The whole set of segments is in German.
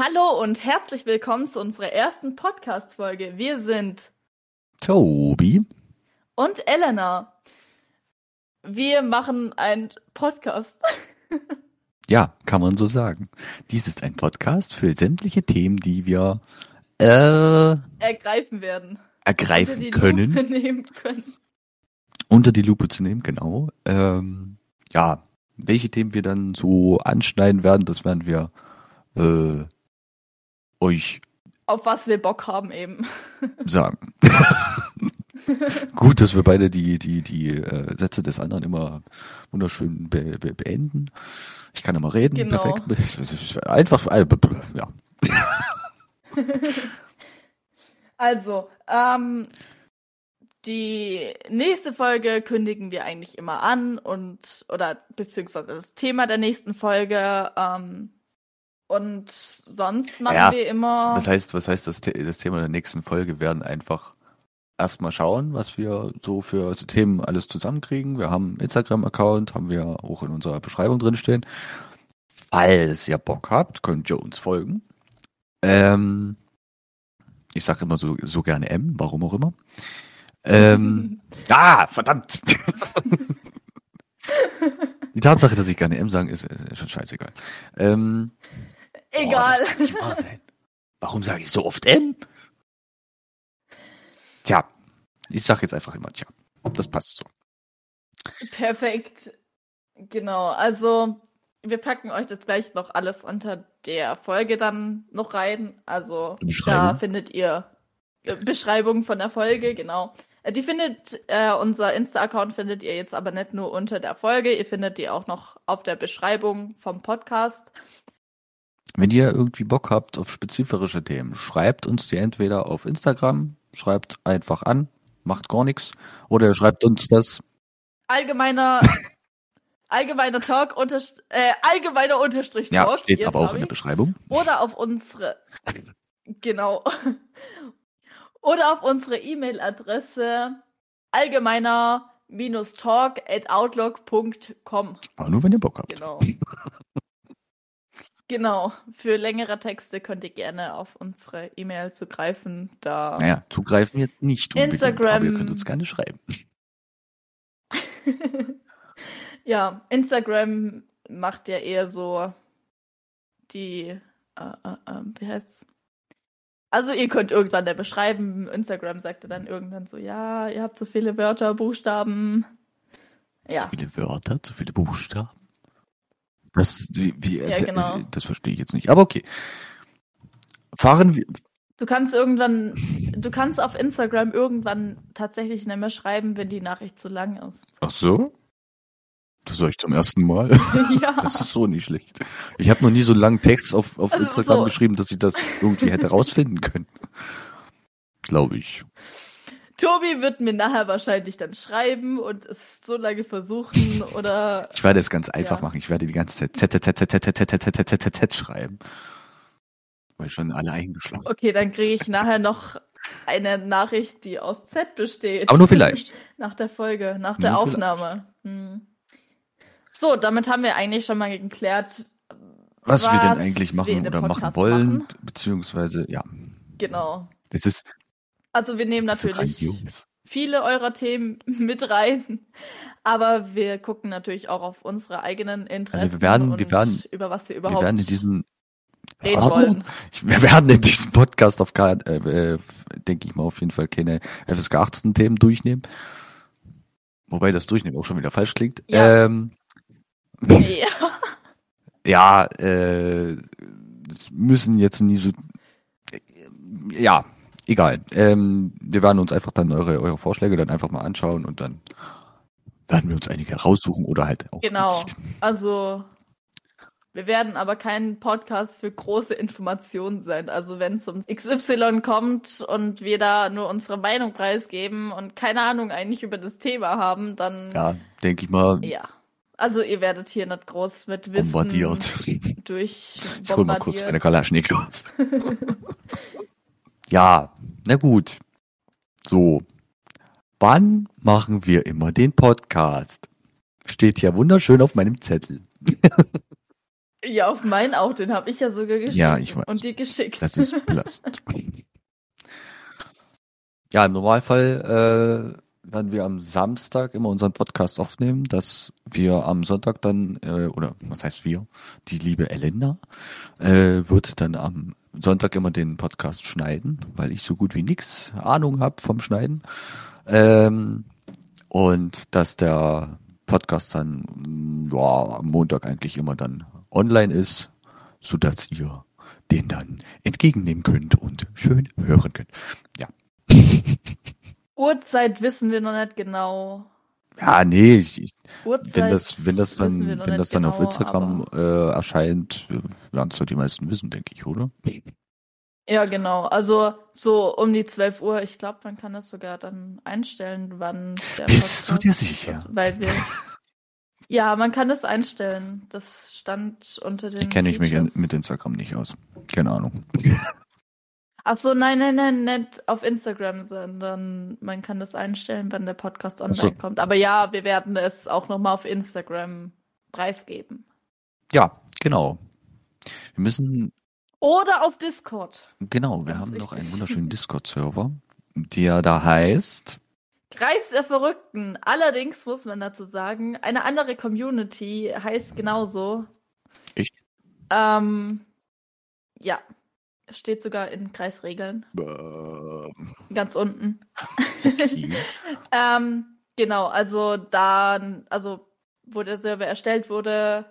Hallo und herzlich willkommen zu unserer ersten Podcast-Folge. Wir sind Tobi und Elena. Wir machen einen Podcast. ja, kann man so sagen. Dies ist ein Podcast für sämtliche Themen, die wir äh, ergreifen werden. Ergreifen können. Lupe nehmen können. Unter die Lupe zu nehmen, genau. Ähm, ja, welche Themen wir dann so anschneiden werden, das werden wir äh, euch auf was wir Bock haben eben sagen. Gut, dass wir beide die die die äh, Sätze des anderen immer wunderschön be be beenden. Ich kann immer reden, genau. perfekt. Einfach äh, ja. Also, ähm, die nächste Folge kündigen wir eigentlich immer an und oder beziehungsweise das Thema der nächsten Folge ähm, und sonst machen ja, wir immer. Das heißt, was heißt das, das Thema der nächsten Folge werden einfach erstmal schauen, was wir so für Themen alles zusammenkriegen. Wir haben einen Instagram-Account, haben wir auch in unserer Beschreibung drinstehen. Falls ihr Bock habt, könnt ihr uns folgen. Ähm, ich sage immer so, so gerne M, warum auch immer. Ähm, ah, verdammt! Die Tatsache, dass ich gerne M sage, ist, ist schon scheißegal. Ähm, Egal. Boah, das kann nicht wahr sein. Warum sage ich so oft M? Tja, ich sage jetzt einfach immer tja. Das passt so. Perfekt. Genau, also wir packen euch das gleich noch alles unter der Folge dann noch rein. Also da findet ihr äh, Beschreibung von der Folge, genau. Äh, die findet, äh, unser Insta-Account findet ihr jetzt aber nicht nur unter der Folge, ihr findet die auch noch auf der Beschreibung vom Podcast. Wenn ihr irgendwie Bock habt auf spezifische Themen, schreibt uns die entweder auf Instagram, schreibt einfach an, macht gar nichts, oder schreibt uns das. Allgemeiner, allgemeiner Talk, unter, äh, allgemeiner Unterstrich Talk. Ja, steht aber auch in der Beschreibung. Oder auf unsere, genau. Oder auf unsere E-Mail-Adresse allgemeiner-talk at outlook.com. Aber nur wenn ihr Bock habt. Genau. Genau, für längere Texte könnt ihr gerne auf unsere E-Mail zugreifen. Da naja, zugreifen jetzt nicht Instagram. aber ihr könnt uns gerne schreiben. ja, Instagram macht ja eher so die, äh, äh, äh, wie heißt's? Also ihr könnt irgendwann da beschreiben, Instagram sagt dann irgendwann so, ja, ihr habt zu viele Wörter, Buchstaben. Ja. Zu viele Wörter, zu viele Buchstaben? Das, wie, wie, ja, genau. das verstehe ich jetzt nicht. Aber okay. Fahren wir. Du kannst irgendwann, du kannst auf Instagram irgendwann tatsächlich nicht mehr schreiben, wenn die Nachricht zu lang ist. Ach so? Das höre ich zum ersten Mal. Ja. Das ist so nicht schlecht. Ich habe noch nie so langen Text auf, auf also Instagram so. geschrieben, dass ich das irgendwie hätte rausfinden können. Glaube ich. Tobi wird mir nachher wahrscheinlich dann schreiben und es so lange versuchen oder. Ich werde es ganz einfach machen. Ich werde die ganze Zeit Z, Z, Z, Z, Z, Z, Z, Z, Z, Z schreiben. Weil schon alle eingeschlafen. Okay, dann kriege ich nachher noch eine Nachricht, die aus Z besteht. Aber nur vielleicht. nach der Folge, nach der Aufnahme. Hm. So, damit haben wir eigentlich schon mal geklärt, was, was wir denn eigentlich machen oder machen wollen, machen. beziehungsweise, ja. Genau. Das ist, also wir nehmen natürlich so viele eurer Themen mit rein, aber wir gucken natürlich auch auf unsere eigenen Interessen also wir werden, und wir werden, über was wir überhaupt wir werden in diesem reden wollen. Wir werden in diesem Podcast auf äh, äh, denke ich mal auf jeden Fall keine FSK 18 Themen durchnehmen. Wobei das Durchnehmen auch schon wieder falsch klingt. Ja. Ähm, ja. ja, äh, müssen jetzt nie so ja, egal. Ähm, wir werden uns einfach dann eure, eure Vorschläge dann einfach mal anschauen und dann werden wir uns einige raussuchen oder halt auch Genau. Nicht. Also wir werden aber kein Podcast für große Informationen sein. Also wenn es um XY kommt und wir da nur unsere Meinung preisgeben und keine Ahnung eigentlich über das Thema haben, dann ja, denke ich mal. Ja. Also ihr werdet hier nicht groß mit Wissen bombardiert. durch bombardiert. Ich hol mal kurz eine Kalaschnikow. Ja, na gut. So. Wann machen wir immer den Podcast? Steht ja wunderschön auf meinem Zettel. Ja, auf meinen auch, den habe ich ja sogar geschickt. Ja, ich weiß. Und dir geschickt. Das ist belastend. ja, im Normalfall äh, werden wir am Samstag immer unseren Podcast aufnehmen, dass wir am Sonntag dann, äh, oder was heißt wir, die liebe Elena, äh, wird dann am Sonntag immer den Podcast schneiden, weil ich so gut wie nix Ahnung habe vom Schneiden. Ähm, und dass der Podcast dann ja, am Montag eigentlich immer dann online ist, so dass ihr den dann entgegennehmen könnt und schön hören könnt. Ja. Uhrzeit wissen wir noch nicht genau. Ja, nee, ich, wenn das, wenn das dann, wenn das dann genau, auf Instagram äh, erscheint, werden es doch die meisten wissen, denke ich, oder? Ja, genau. Also so um die 12 Uhr. Ich glaube, man kann das sogar dann einstellen, wann der Bist Podcast du dir sicher? Weil wir ja, man kann es einstellen. Das stand unter den. Ich kenne ich mich mit Instagram nicht aus. Keine Ahnung. Ach so, nein, nein, nein, nicht auf Instagram, sondern man kann das einstellen, wenn der Podcast online so. kommt. Aber ja, wir werden es auch nochmal auf Instagram preisgeben. Ja, genau. Wir müssen. Oder auf Discord. Genau, wir haben noch einen wunderschönen Discord-Server, der da heißt. Kreis der Verrückten. Allerdings muss man dazu sagen, eine andere Community heißt genauso. Ich? Ähm, ja, Steht sogar in Kreisregeln. Ähm. Ganz unten. Okay. ähm, genau, also da, also wo der Server erstellt wurde,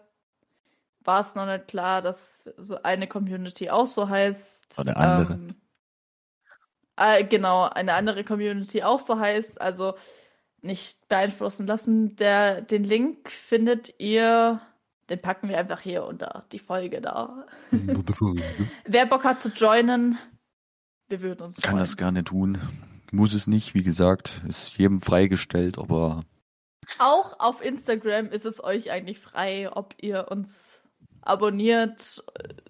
war es noch nicht klar, dass so eine Community auch so heißt. Oder andere. Ähm, äh, genau, eine andere Community auch so heißt. Also nicht beeinflussen lassen. Der, den Link findet ihr den packen wir einfach hier unter die Folge da. Wer Bock hat zu joinen, wir würden uns Kann freuen. das gerne tun. Muss es nicht, wie gesagt, ist jedem freigestellt, aber. Auch auf Instagram ist es euch eigentlich frei, ob ihr uns abonniert,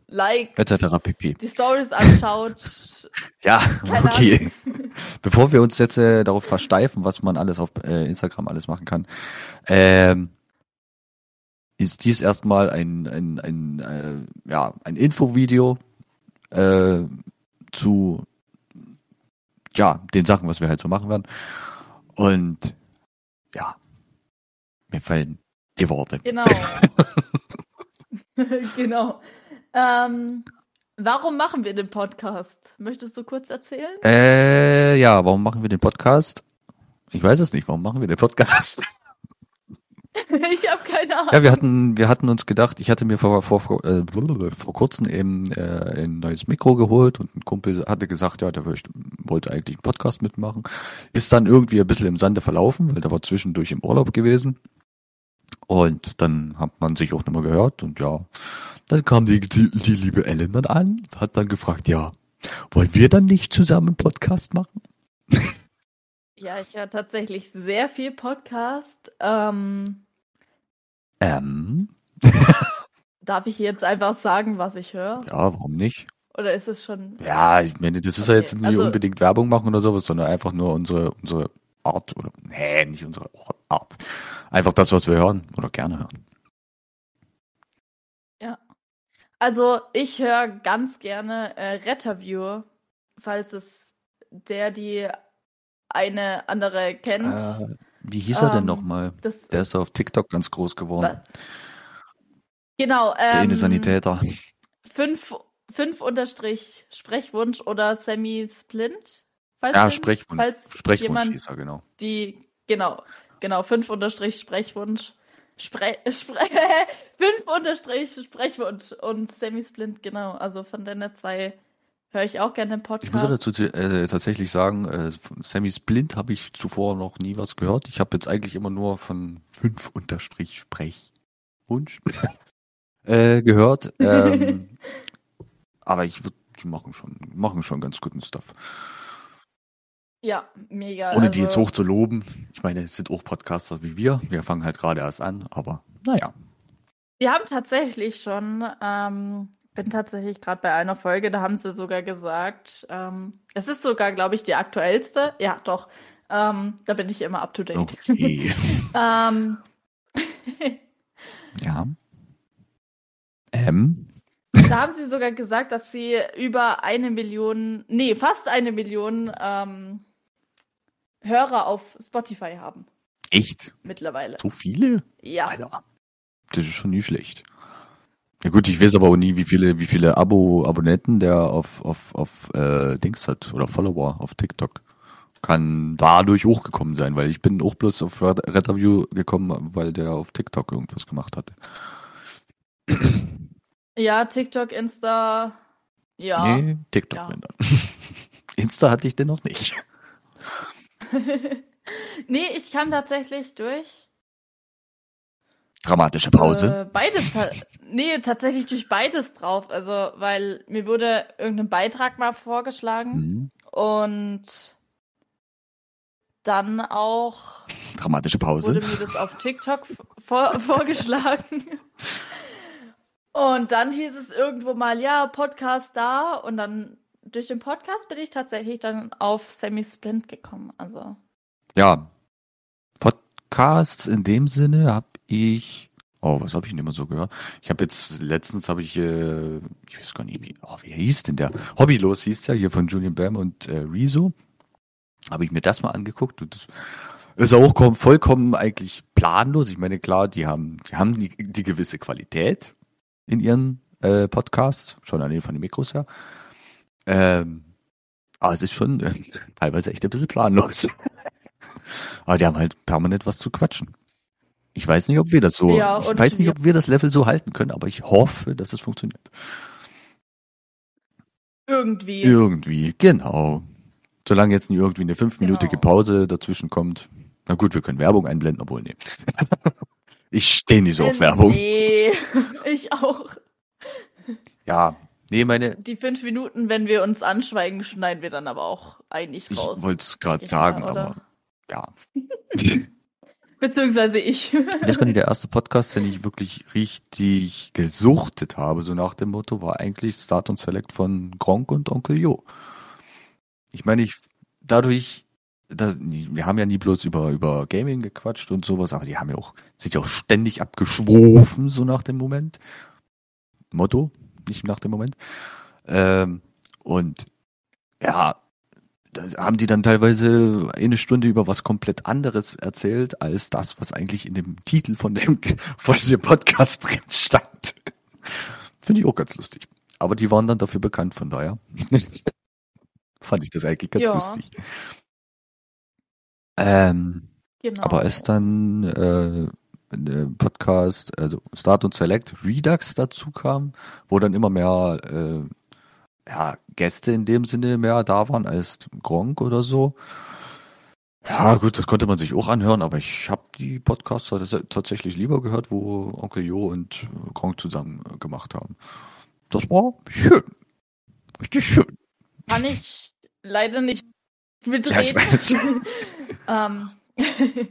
liked, etc. pp. die Stories anschaut. ja, okay. Bevor wir uns jetzt äh, darauf versteifen, was man alles auf äh, Instagram alles machen kann, ähm, ist dies erstmal ein, ein, ein, äh, ja, ein Infovideo äh, zu ja, den Sachen, was wir halt so machen werden. Und ja, mir fallen die Worte. Genau. genau. Ähm, warum machen wir den Podcast? Möchtest du kurz erzählen? Äh, ja, warum machen wir den Podcast? Ich weiß es nicht. Warum machen wir den Podcast? ich habe keine Ahnung. Ja, wir hatten, wir hatten uns gedacht, ich hatte mir vor, vor, vor, äh, vor kurzem eben äh, ein neues Mikro geholt und ein Kumpel hatte gesagt, ja, der wollte eigentlich einen Podcast mitmachen. Ist dann irgendwie ein bisschen im Sande verlaufen, weil der war zwischendurch im Urlaub gewesen. Und dann hat man sich auch nicht mehr gehört und ja, dann kam die, die, die liebe Ellen dann an und hat dann gefragt, ja, wollen wir dann nicht zusammen einen Podcast machen? Ja, ich höre tatsächlich sehr viel Podcast. Ähm, ähm. Darf ich jetzt einfach sagen, was ich höre? Ja, warum nicht? Oder ist es schon. Ja, ich meine, das ist okay. ja jetzt nicht also, unbedingt Werbung machen oder sowas, sondern einfach nur unsere, unsere Art oder. Nee, nicht unsere Art. Einfach das, was wir hören oder gerne hören. Ja. Also ich höre ganz gerne äh, Retterview, falls es der, die eine andere kennt. Äh, wie hieß er denn ähm, nochmal? Der ist auf TikTok ganz groß geworden. Genau. Ähm, Der Innensanitäter. Fünf, fünf unterstrich Sprechwunsch oder Semi Splint. ja, Sprechwunsch. Falls Sprechwunsch hieß er, genau. Die, genau, genau, fünf unterstrich Sprechwunsch. Spre Spre fünf unterstrich Sprechwunsch und Semi Splint, genau. Also von den zwei Höre ich auch gerne den Podcast. Ich muss dazu äh, tatsächlich sagen, äh, Sammy Splint habe ich zuvor noch nie was gehört. Ich habe jetzt eigentlich immer nur von 5 Unterstrich Sprechwunsch äh, gehört. Ähm, aber ich würde, die machen schon, machen schon ganz guten Stuff. Ja, mega. Ohne also, die jetzt hoch zu loben. Ich meine, es sind auch Podcaster wie wir. Wir fangen halt gerade erst an, aber naja. Wir haben tatsächlich schon ähm, bin tatsächlich gerade bei einer Folge, da haben sie sogar gesagt, ähm, es ist sogar, glaube ich, die aktuellste. Ja, doch. Ähm, da bin ich immer up to date. Okay. ähm, ja. Äh, Spam? Da haben sie sogar gesagt, dass sie über eine Million, nee, fast eine Million ähm, Hörer auf Spotify haben. Echt? Mittlerweile. So viele? Ja. Alter. Das ist schon nie schlecht. Ja gut, ich weiß aber auch nie, wie viele, wie viele Abo, Abonnenten der auf, auf, auf äh, Dings hat oder Follower auf TikTok. Kann dadurch hochgekommen sein, weil ich bin auch bloß auf Retterview gekommen, weil der auf TikTok irgendwas gemacht hatte. Ja, TikTok, Insta, ja. Nee, TikTok. Ja. Insta hatte ich denn noch nicht. nee, ich kam tatsächlich durch. Dramatische Pause. Äh, beides. nee, tatsächlich durch beides drauf. Also, weil mir wurde irgendein Beitrag mal vorgeschlagen mhm. und dann auch. Dramatische Pause. Wurde mir das auf TikTok vor vorgeschlagen. Und dann hieß es irgendwo mal, ja, Podcast da. Und dann durch den Podcast bin ich tatsächlich dann auf Semi Splint gekommen. Also. Ja. Podcasts in dem Sinne habe ich. Oh, was habe ich denn immer so gehört? Ich habe jetzt letztens habe ich, äh, ich weiß gar nicht, wie, oh, wie hieß denn der? Hobbylos hieß der hier von Julian Bam und äh, Rezo. Habe ich mir das mal angeguckt und das ist auch vollkommen eigentlich planlos. Ich meine, klar, die haben, die haben die, die gewisse Qualität in ihren äh, Podcasts, schon allein von den Mikros her. Ähm, aber es ist schon äh, teilweise echt ein bisschen planlos. aber die haben halt permanent was zu quatschen. Ich weiß nicht, ob wir das so, ja, ich weiß nicht, ob wir das Level so halten können, aber ich hoffe, dass es funktioniert. Irgendwie. Irgendwie, genau. Solange jetzt nicht irgendwie eine fünfminütige genau. Pause dazwischen kommt. Na gut, wir können Werbung einblenden, obwohl, nee. ich stehe nicht so auf Werbung. Nee, ich auch. Ja, nee, meine. Die fünf Minuten, wenn wir uns anschweigen, schneiden wir dann aber auch eigentlich raus. Ich wollte es gerade sagen, aber ja. Beziehungsweise ich. das nicht der erste Podcast, den ich wirklich richtig gesuchtet habe, so nach dem Motto, war eigentlich Start und Select von Gronk und Onkel Jo. Ich meine, ich dadurch, das, wir haben ja nie bloß über, über Gaming gequatscht und sowas, aber die haben ja auch, sind ja auch ständig abgeschwofen, so nach dem Moment. Motto, nicht nach dem Moment. Ähm, und ja, haben die dann teilweise eine Stunde über was komplett anderes erzählt, als das, was eigentlich in dem Titel von dem, von dem Podcast drin stand. Finde ich auch ganz lustig. Aber die waren dann dafür bekannt, von daher. fand ich das eigentlich ganz ja. lustig. Ähm, genau. Aber als dann äh, Podcast, also Start und Select Redux dazu kam, wo dann immer mehr äh, ja, Gäste in dem Sinne mehr da waren als Gronk oder so. Ja, gut, das konnte man sich auch anhören, aber ich habe die Podcasts tatsächlich lieber gehört, wo Onkel Jo und Gronk zusammen gemacht haben. Das war schön. Richtig schön. Kann ich leider nicht mitreden. Ja, ich, ähm,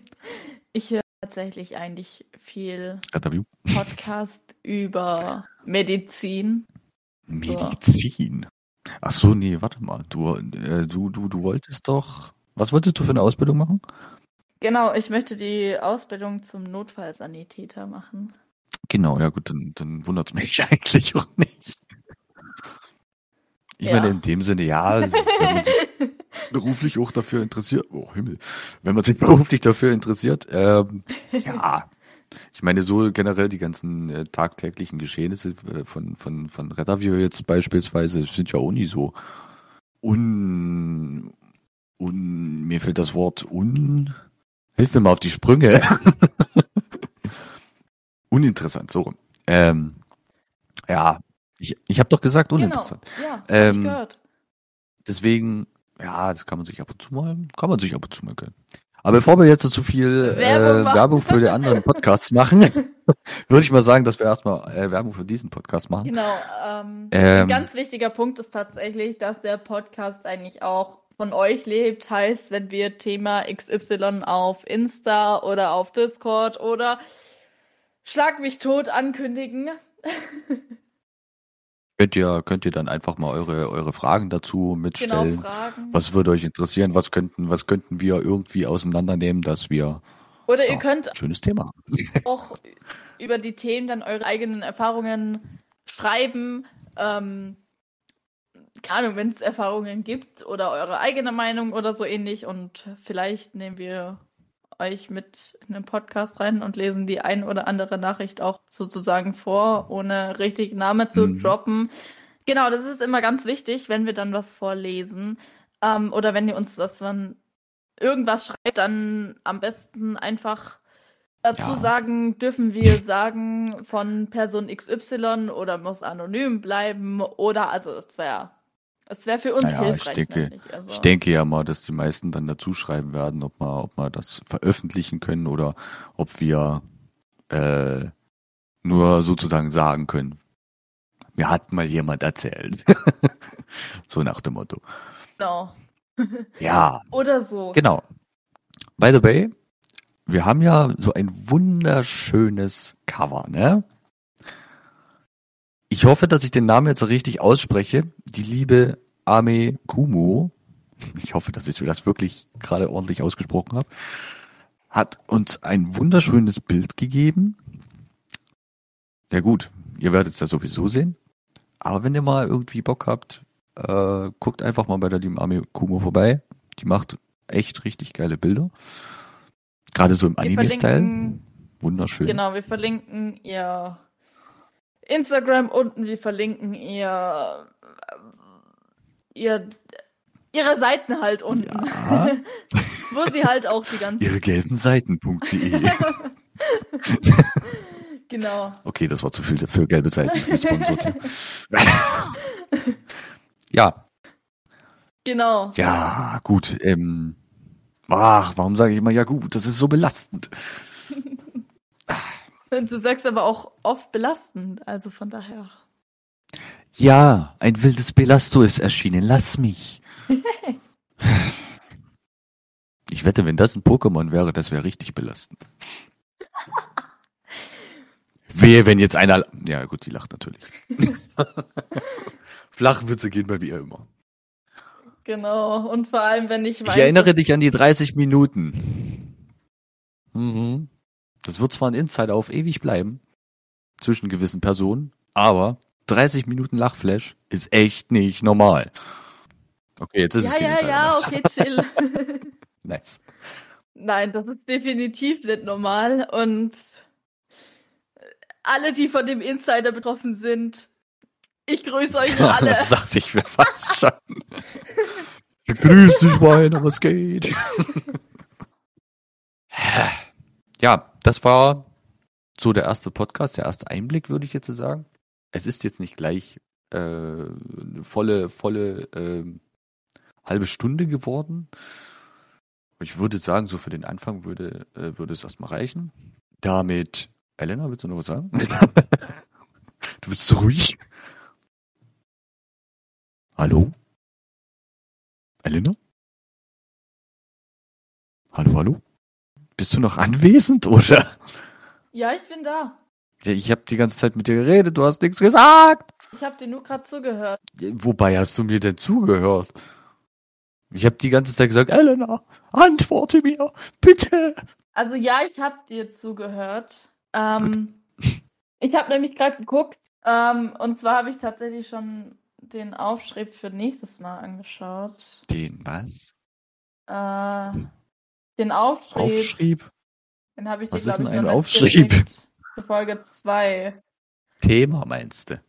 ich höre tatsächlich eigentlich viel Podcast über Medizin. Medizin? Ach so, nee, warte mal. Du, äh, du, du, du wolltest doch. Was wolltest du für eine Ausbildung machen? Genau, ich möchte die Ausbildung zum Notfallsanitäter machen. Genau, ja gut, dann, dann wundert es mich eigentlich auch nicht. Ich ja. meine, in dem Sinne, ja, wenn man sich beruflich auch dafür interessiert, oh Himmel, wenn man sich beruflich dafür interessiert, ähm, ja, ich meine, so generell die ganzen äh, tagtäglichen Geschehnisse äh, von, von, von Retterview jetzt beispielsweise sind ja auch nie so un, un, mir fehlt das Wort un, hilf mir mal auf die Sprünge. Uninteressant, so rum. Ähm, ja, ich, ich habe doch gesagt genau, uninteressant. Genau. Ja, ähm, gehört. Deswegen, ja, das kann man sich ab und zu mal, kann man sich ab und zu mal gönnen. Aber bevor wir jetzt so zu viel Werbung, äh, Werbung für die anderen Podcasts machen, würde ich mal sagen, dass wir erstmal äh, Werbung für diesen Podcast machen. Genau. Ähm, ähm, ein ganz wichtiger Punkt ist tatsächlich, dass der Podcast eigentlich auch von euch lebt. Heißt, wenn wir Thema XY auf Insta oder auf Discord oder Schlag mich tot ankündigen, Könnt ihr, könnt ihr dann einfach mal eure, eure Fragen dazu mitstellen? Genau, Fragen. Was würde euch interessieren? Was könnten, was könnten wir irgendwie auseinandernehmen, dass wir oder ihr ja, könnt schönes Thema auch über die Themen dann eure eigenen Erfahrungen schreiben. Ähm, keine Ahnung, wenn es Erfahrungen gibt oder eure eigene Meinung oder so ähnlich. Und vielleicht nehmen wir euch mit in den Podcast rein und lesen die ein oder andere Nachricht auch sozusagen vor, ohne richtig Name zu mhm. droppen. Genau, das ist immer ganz wichtig, wenn wir dann was vorlesen. Ähm, oder wenn ihr uns das dann irgendwas schreibt, dann am besten einfach dazu ja. sagen, dürfen wir sagen von Person XY oder muss anonym bleiben oder also es wäre es wäre für uns naja, hilfreich. Ich denke, also. ich denke ja mal, dass die meisten dann dazu schreiben werden, ob wir, ob wir das veröffentlichen können oder ob wir äh, nur sozusagen sagen können. Mir hat mal jemand erzählt. so nach dem Motto. Genau. ja. Oder so. Genau. By the way, wir haben ja so ein wunderschönes Cover, ne? Ich hoffe, dass ich den Namen jetzt richtig ausspreche. Die liebe Ame Kumo, ich hoffe, dass ich das wirklich gerade ordentlich ausgesprochen habe, hat uns ein wunderschönes Bild gegeben. Ja gut, ihr werdet es ja sowieso sehen. Aber wenn ihr mal irgendwie Bock habt, äh, guckt einfach mal bei der lieben Ame Kumo vorbei. Die macht echt richtig geile Bilder. Gerade so im Anime-Style. Wunderschön. Genau, wir verlinken ihr Instagram unten, wir verlinken ihr, ihr ihre Seiten halt unten. Ja. Wo sie halt auch die ganzen. Ihre gelben Seiten.de. genau. Okay, das war zu viel für gelbe Seiten ja. Genau. Ja, gut. Ähm, ach, warum sage ich immer ja gut? Das ist so belastend. Du sagst aber auch oft belastend, also von daher. Ja, ein wildes Belasto ist erschienen. Lass mich. ich wette, wenn das ein Pokémon wäre, das wäre richtig belastend. Wehe, wenn jetzt einer. Ja, gut, die lacht natürlich. Flachwitze gehen bei mir immer. Genau, und vor allem, wenn ich weiß. Ich erinnere dich an die 30 Minuten. Mhm. Das wird zwar ein Insider auf ewig bleiben, zwischen gewissen Personen, aber 30 Minuten Lachflash ist echt nicht normal. Okay, jetzt ist ja, es Ja, ja, ja, okay, chill. nice. Nein, das ist definitiv nicht normal und alle, die von dem Insider betroffen sind, ich grüße euch alle. das dachte ich mir fast schon. Grüß dich, Weiner, was geht? ja, das war so der erste Podcast, der erste Einblick, würde ich jetzt sagen. Es ist jetzt nicht gleich äh, eine volle, volle äh, halbe Stunde geworden. Ich würde sagen, so für den Anfang würde, äh, würde es erstmal reichen. Damit, Elena, willst du noch was sagen? du bist so ruhig. Hallo? Elena? Hallo, hallo? Bist du noch anwesend, oder? Ja, ich bin da. Ich habe die ganze Zeit mit dir geredet, du hast nichts gesagt. Ich habe dir nur gerade zugehört. Wobei hast du mir denn zugehört? Ich habe die ganze Zeit gesagt, Elena, antworte mir, bitte. Also ja, ich habe dir zugehört. Ähm, ich habe nämlich gerade geguckt ähm, und zwar habe ich tatsächlich schon den Aufschrieb für nächstes Mal angeschaut. Den was? Äh, den Aufschrieb. Aufschrieb? Den habe ich dir, Was ist denn ein Aufschrieb? Für Folge 2. Thema meinst du?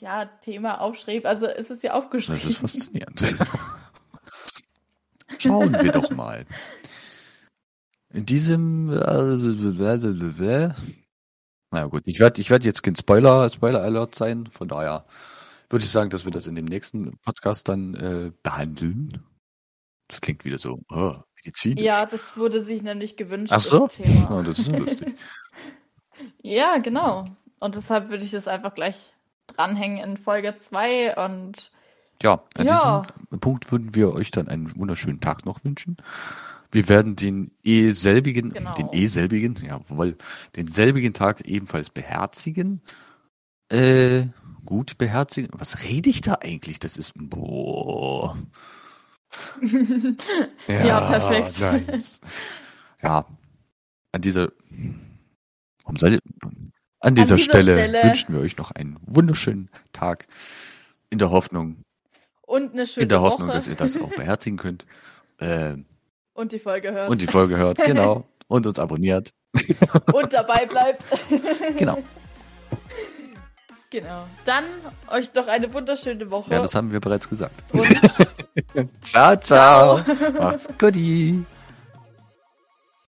Ja, Thema Aufschrieb. Also ist es ja aufgeschrieben. Das ist faszinierend. Schauen wir doch mal. In diesem. Äh, naja, gut. Ich werde ich werd jetzt kein Spoiler, Spoiler-Alert sein. Von daher würde ich sagen, dass wir das in dem nächsten Podcast dann äh, behandeln. Das klingt wieder so. Oh, medizinisch. Ja, das wurde sich nämlich gewünscht. Ach so? Das, Thema. Oh, das ist lustig. ja, genau. Und deshalb würde ich das einfach gleich dranhängen in Folge 2 und ja, an ja. diesem Punkt würden wir euch dann einen wunderschönen Tag noch wünschen. Wir werden den eh selbigen, genau. den eh selbigen, jawohl, den selbigen Tag ebenfalls beherzigen. Äh, gut beherzigen. Was rede ich da eigentlich? Das ist, boah. Ja, ja, perfekt. Nice. Ja, an dieser, warum soll An dieser, An dieser Stelle, Stelle wünschen wir euch noch einen wunderschönen Tag in der Hoffnung. Und eine schöne In der Hoffnung, Woche. dass ihr das auch beherzigen könnt. Äh, und die Folge hört. Und die Folge hört, genau. und uns abonniert. und dabei bleibt. genau. Genau. Dann euch doch eine wunderschöne Woche. Ja, das haben wir bereits gesagt. ciao, ciao. ciao. Macht's gut.